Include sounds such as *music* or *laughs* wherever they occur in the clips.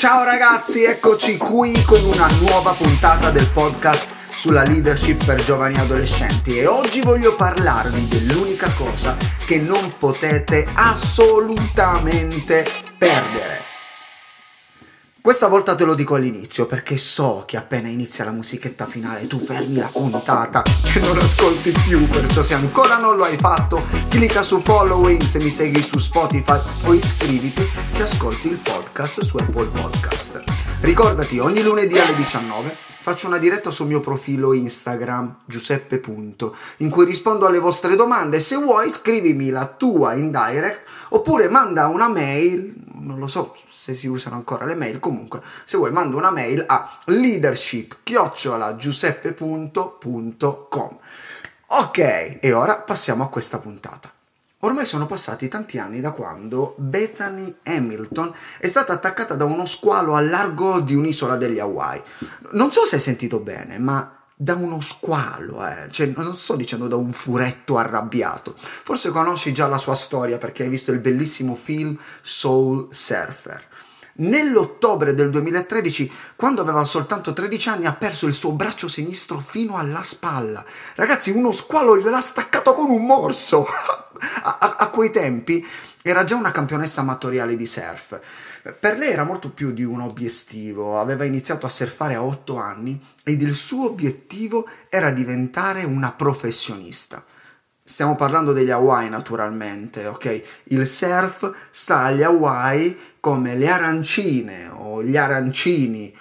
Ciao ragazzi, eccoci qui con una nuova puntata del podcast sulla leadership per giovani adolescenti e oggi voglio parlarvi dell'unica cosa che non potete assolutamente perdere. Questa volta te lo dico all'inizio perché so che appena inizia la musichetta finale tu fermi la puntata e non ascolti più, perciò se ancora non lo hai fatto clicca su following se mi segui su Spotify o iscriviti se ascolti il podcast su Apple Podcast. Ricordati, ogni lunedì alle 19 faccio una diretta sul mio profilo Instagram Giuseppe. in cui rispondo alle vostre domande. Se vuoi scrivimi la tua in direct oppure manda una mail, non lo so se si usano ancora le mail, comunque se vuoi manda una mail a leadership-giuseppe.com. Ok, e ora passiamo a questa puntata. Ormai sono passati tanti anni da quando Bethany Hamilton è stata attaccata da uno squalo a largo di un'isola degli Hawaii. Non so se hai sentito bene, ma da uno squalo, eh. cioè, non sto dicendo da un furetto arrabbiato. Forse conosci già la sua storia perché hai visto il bellissimo film Soul Surfer. Nell'ottobre del 2013, quando aveva soltanto 13 anni, ha perso il suo braccio sinistro fino alla spalla. Ragazzi, uno squalo gliel'ha staccato con un morso. *laughs* a, a, quei tempi era già una campionessa amatoriale di surf. Per lei era molto più di un obiettivo, aveva iniziato a surfare a 8 anni ed il suo obiettivo era diventare una professionista. Stiamo parlando degli Hawaii naturalmente, ok? Il surf sta agli Hawaii come le arancine o gli arancini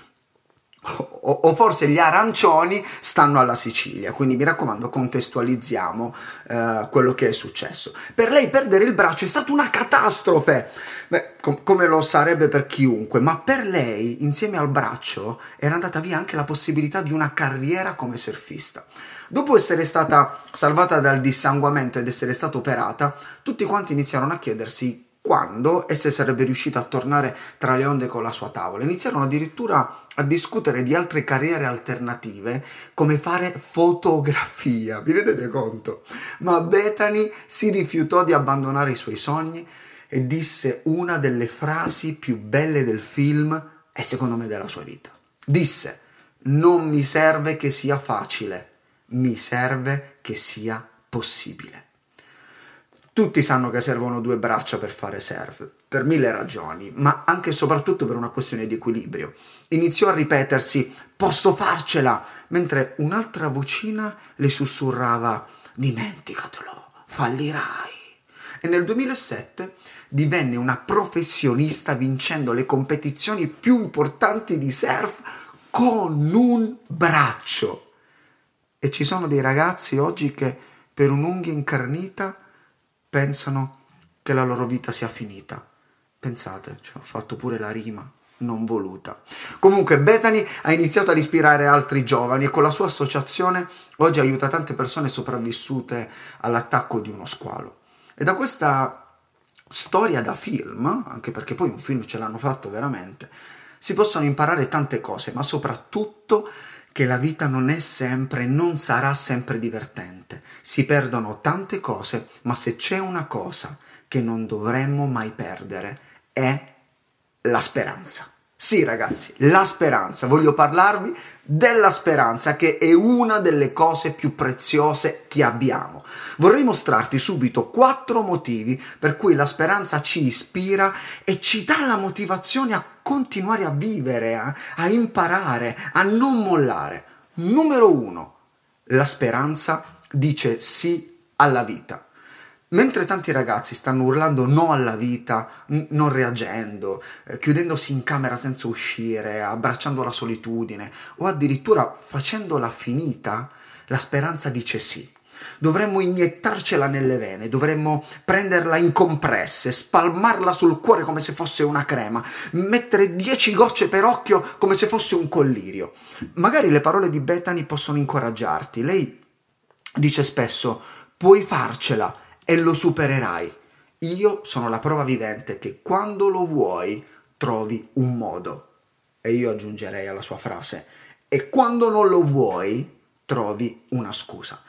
o, o, forse gli arancioni stanno alla Sicilia, quindi mi raccomando contestualizziamo eh, quello che è successo. Per lei perdere il braccio è stata una catastrofe, Beh, com- come lo sarebbe per chiunque, ma per lei insieme al braccio era andata via anche la possibilità di una carriera come surfista. Dopo essere stata salvata dal dissanguamento ed essere stata operata, tutti quanti iniziarono a chiedersi quando essa sarebbe riuscita a tornare tra le onde con la sua tavola. Iniziarono addirittura a discutere di altre carriere alternative come fare fotografia, vi rendete conto? Ma Bethany si rifiutò di abbandonare i suoi sogni e disse una delle frasi più belle del film e secondo me della sua vita. Disse, non mi serve che sia facile, mi serve che sia possibile. Tutti sanno che servono due braccia per fare surf, per mille ragioni, ma anche e soprattutto per una questione di equilibrio. Iniziò a ripetersi posso farcela, mentre un'altra vocina le sussurrava dimenticatelo, fallirai. E nel 2007 divenne una professionista vincendo le competizioni più importanti di surf con un braccio. E ci sono dei ragazzi oggi che per un'unghia incarnita pensano che la loro vita sia finita. Pensate, cioè, ho fatto pure la rima non voluta. Comunque Bethany ha iniziato ad ispirare altri giovani e con la sua associazione oggi aiuta tante persone sopravvissute all'attacco di uno squalo. E da questa storia da film, anche perché poi un film ce l'hanno fatto veramente, si possono imparare tante cose, ma soprattutto che la vita non è sempre, non sarà sempre divertente. Si perdono tante cose, ma se c'è una cosa che non dovremmo mai perdere è la speranza. Sì ragazzi, la speranza. Voglio parlarvi della speranza che è una delle cose più preziose che abbiamo. Vorrei mostrarti subito quattro motivi per cui la speranza ci ispira e ci dà la motivazione a continuare a vivere, a, a imparare, a non mollare. Numero uno, la speranza dice sì alla vita. Mentre tanti ragazzi stanno urlando no alla vita, n- non reagendo, eh, chiudendosi in camera senza uscire, abbracciando la solitudine o addirittura facendola finita, la speranza dice sì. Dovremmo iniettarcela nelle vene, dovremmo prenderla in compresse, spalmarla sul cuore come se fosse una crema, mettere dieci gocce per occhio come se fosse un collirio. Magari le parole di Bethany possono incoraggiarti. Lei dice spesso: puoi farcela e lo supererai. Io sono la prova vivente che quando lo vuoi trovi un modo. E io aggiungerei alla sua frase, e quando non lo vuoi trovi una scusa.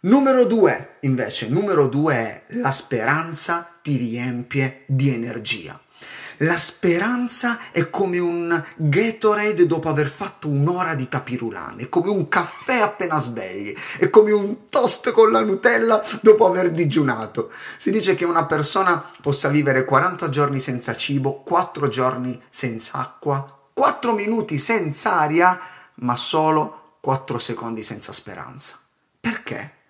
Numero due, invece, numero due è la speranza ti riempie di energia. La speranza è come un Gatorade dopo aver fatto un'ora di tapirulan, è come un caffè appena svegli, è come un toast con la Nutella dopo aver digiunato. Si dice che una persona possa vivere 40 giorni senza cibo, 4 giorni senza acqua, 4 minuti senza aria, ma solo 4 secondi senza speranza. Perché?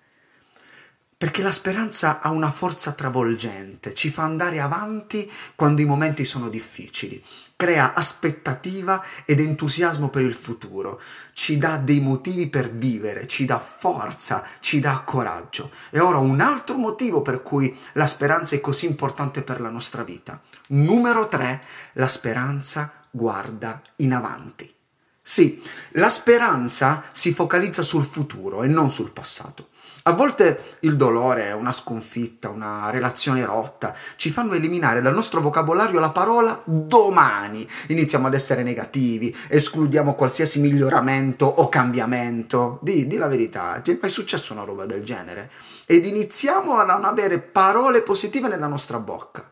Perché la speranza ha una forza travolgente, ci fa andare avanti quando i momenti sono difficili, crea aspettativa ed entusiasmo per il futuro, ci dà dei motivi per vivere, ci dà forza, ci dà coraggio. E ora un altro motivo per cui la speranza è così importante per la nostra vita. Numero 3, la speranza guarda in avanti. Sì, la speranza si focalizza sul futuro e non sul passato. A volte il dolore, una sconfitta, una relazione rotta ci fanno eliminare dal nostro vocabolario la parola domani. Iniziamo ad essere negativi, escludiamo qualsiasi miglioramento o cambiamento. Di, di la verità, ti è mai successo una roba del genere? Ed iniziamo a non avere parole positive nella nostra bocca.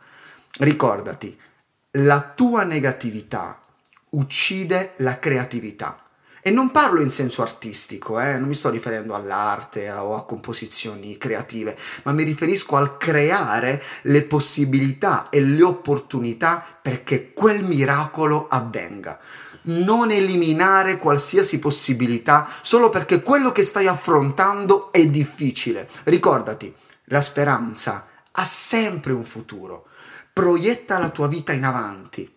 Ricordati, la tua negatività uccide la creatività. E non parlo in senso artistico, eh? non mi sto riferendo all'arte o a composizioni creative, ma mi riferisco al creare le possibilità e le opportunità perché quel miracolo avvenga. Non eliminare qualsiasi possibilità solo perché quello che stai affrontando è difficile. Ricordati, la speranza ha sempre un futuro. Proietta la tua vita in avanti.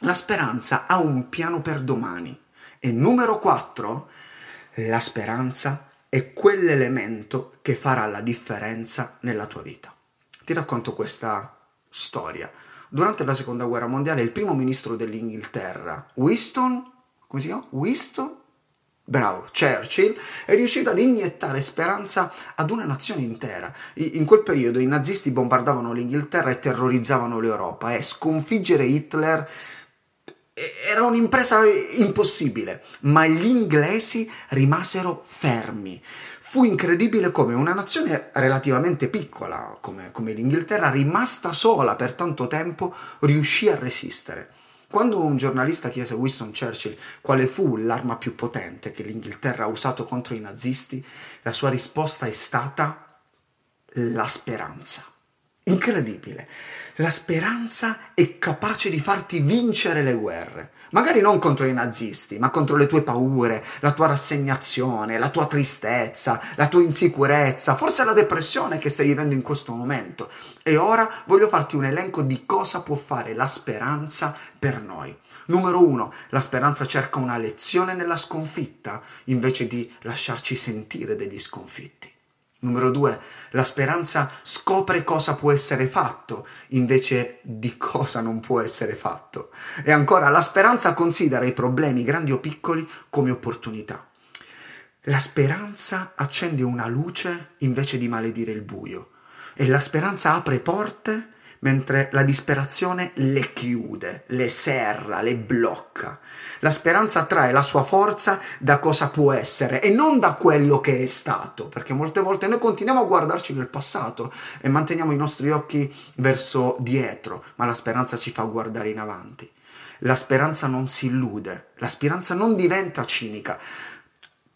La speranza ha un piano per domani e numero 4, la speranza è quell'elemento che farà la differenza nella tua vita. Ti racconto questa storia. Durante la seconda guerra mondiale il primo ministro dell'Inghilterra, Winston, come si chiama? Winston? Bravo, Churchill è riuscito ad iniettare speranza ad una nazione intera. In quel periodo i nazisti bombardavano l'Inghilterra e terrorizzavano l'Europa e sconfiggere Hitler era un'impresa impossibile, ma gli inglesi rimasero fermi. Fu incredibile come una nazione relativamente piccola, come, come l'Inghilterra, rimasta sola per tanto tempo, riuscì a resistere. Quando un giornalista chiese a Winston Churchill quale fu l'arma più potente che l'Inghilterra ha usato contro i nazisti, la sua risposta è stata la speranza. Incredibile. La speranza è capace di farti vincere le guerre. Magari non contro i nazisti, ma contro le tue paure, la tua rassegnazione, la tua tristezza, la tua insicurezza, forse la depressione che stai vivendo in questo momento. E ora voglio farti un elenco di cosa può fare la speranza per noi. Numero uno, la speranza cerca una lezione nella sconfitta invece di lasciarci sentire degli sconfitti. Numero due, la speranza scopre cosa può essere fatto invece di cosa non può essere fatto. E ancora, la speranza considera i problemi, grandi o piccoli, come opportunità. La speranza accende una luce invece di maledire il buio. E la speranza apre porte mentre la disperazione le chiude, le serra, le blocca. La speranza trae la sua forza da cosa può essere e non da quello che è stato, perché molte volte noi continuiamo a guardarci nel passato e manteniamo i nostri occhi verso dietro, ma la speranza ci fa guardare in avanti. La speranza non si illude, la speranza non diventa cinica.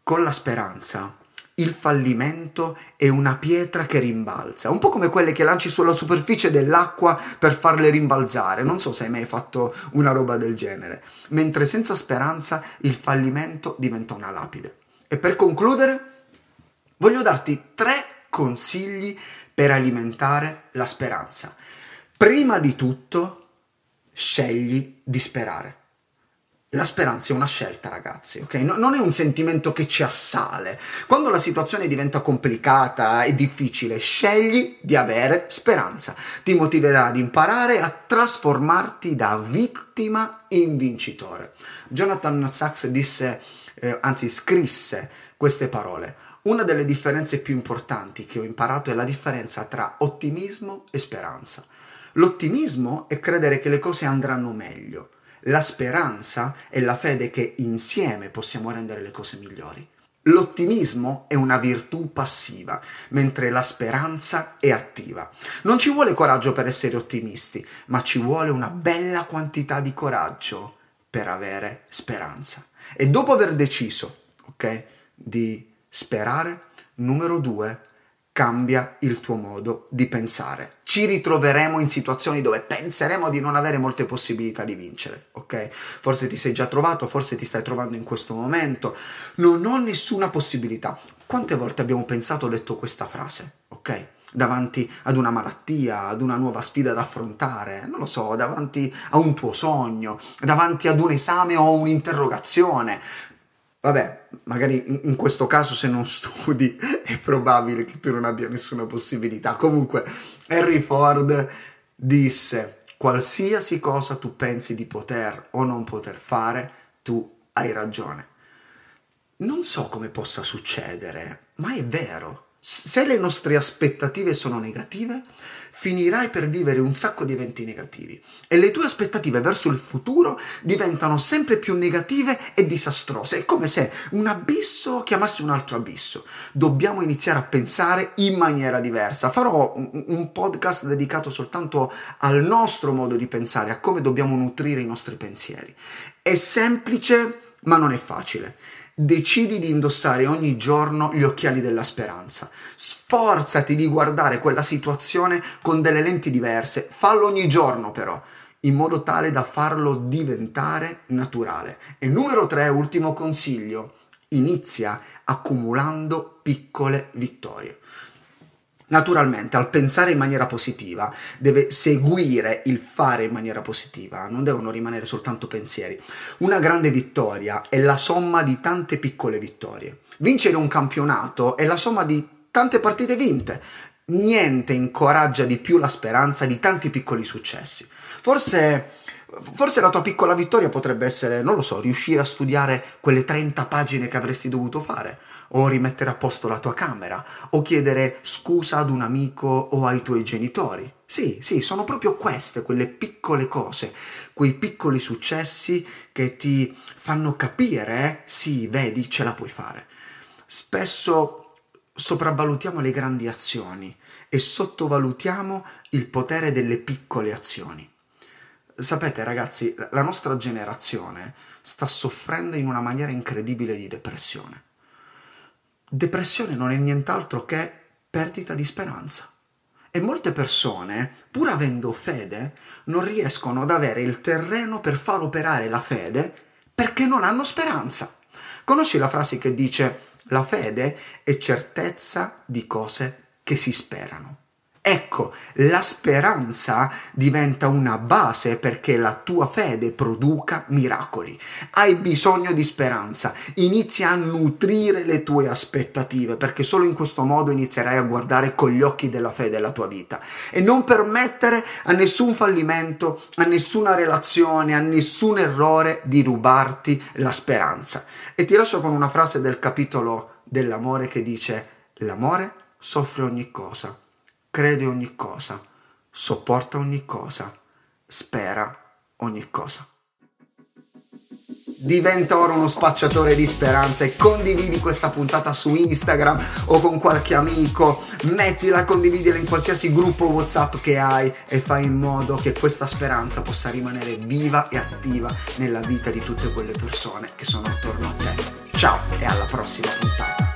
Con la speranza il fallimento è una pietra che rimbalza, un po' come quelle che lanci sulla superficie dell'acqua per farle rimbalzare. Non so se hai mai fatto una roba del genere. Mentre senza speranza il fallimento diventa una lapide. E per concludere, voglio darti tre consigli per alimentare la speranza. Prima di tutto, scegli di sperare. La speranza è una scelta, ragazzi, ok? No, non è un sentimento che ci assale. Quando la situazione diventa complicata e difficile, scegli di avere speranza. Ti motiverà ad imparare a trasformarti da vittima in vincitore. Jonathan Sachs disse, eh, anzi scrisse queste parole. Una delle differenze più importanti che ho imparato è la differenza tra ottimismo e speranza. L'ottimismo è credere che le cose andranno meglio la speranza e la fede che insieme possiamo rendere le cose migliori. L'ottimismo è una virtù passiva, mentre la speranza è attiva. Non ci vuole coraggio per essere ottimisti, ma ci vuole una bella quantità di coraggio per avere speranza. E dopo aver deciso, ok, di sperare, numero due, cambia il tuo modo di pensare. Ci ritroveremo in situazioni dove penseremo di non avere molte possibilità di vincere, ok? Forse ti sei già trovato, forse ti stai trovando in questo momento. Non ho nessuna possibilità. Quante volte abbiamo pensato o detto questa frase, ok? Davanti ad una malattia, ad una nuova sfida da affrontare, non lo so, davanti a un tuo sogno, davanti ad un esame o un'interrogazione. Vabbè, magari in, questo caso se non *laughs* studi è probabile che tu non abbia nessuna possibilità. Comunque, Henry Ford disse, qualsiasi cosa tu pensi di poter o non poter fare, tu hai ragione. Non so come possa succedere, ma è vero. Se le nostre aspettative sono negative, finirai per vivere un sacco di eventi negativi e le tue aspettative verso il futuro diventano sempre più negative e disastrose. È come se un abisso chiamasse un altro abisso. Dobbiamo iniziare a pensare in maniera diversa. Farò un, un podcast dedicato soltanto al nostro modo di pensare, a come dobbiamo nutrire i nostri pensieri. È semplice, ma non è facile decidi di indossare ogni giorno gli occhiali della speranza. Sforzati di guardare quella situazione con delle lenti diverse, fallo ogni giorno però, in modo tale da farlo diventare naturale. E numero tre, ultimo consiglio, inizia accumulando piccole vittorie. Naturalmente, al pensare in maniera positiva, deve seguire il fare in maniera positiva, non devono rimanere soltanto pensieri. Una grande vittoria è la somma di tante piccole vittorie. Vincere un campionato è la somma di tante partite vinte. Niente incoraggia di più la speranza di tanti piccoli successi. Forse Forse la tua piccola vittoria potrebbe essere, non lo so, riuscire a studiare quelle 30 pagine che avresti dovuto fare, o rimettere a posto la tua camera, o chiedere scusa ad un amico o ai tuoi genitori. Sì, sì, sono proprio queste, quelle piccole cose, quei piccoli successi che ti fanno capire, sì, vedi, ce la puoi fare. Spesso sopravvalutiamo le grandi azioni e sottovalutiamo il potere delle piccole azioni. Sapete ragazzi, la nostra generazione sta soffrendo in una maniera incredibile di depressione. Depressione non è nient'altro che perdita di speranza. E molte persone, pur avendo fede, non riescono ad avere il terreno per far operare la fede perché non hanno speranza. Conosci la frase che dice la fede è certezza di cose che si sperano. Ecco, la speranza diventa una base perché la tua fede produca miracoli. Hai bisogno di speranza, inizia a nutrire le tue aspettative perché solo in questo modo inizierai a guardare con gli occhi della fede la tua vita e non permettere a nessun fallimento, a nessuna relazione, a nessun errore di rubarti la speranza. E ti lascio con una frase del capitolo dell'amore che dice l'amore soffre ogni cosa crede ogni cosa, sopporta ogni cosa, spera ogni cosa. Diventa ora uno spacciatore di speranza e condividi questa puntata su Instagram o con qualche amico, mettila, condividila in qualsiasi gruppo WhatsApp che hai e fai in modo che questa speranza possa rimanere viva e attiva nella vita di tutte quelle persone che sono attorno a te. Ciao e alla prossima puntata.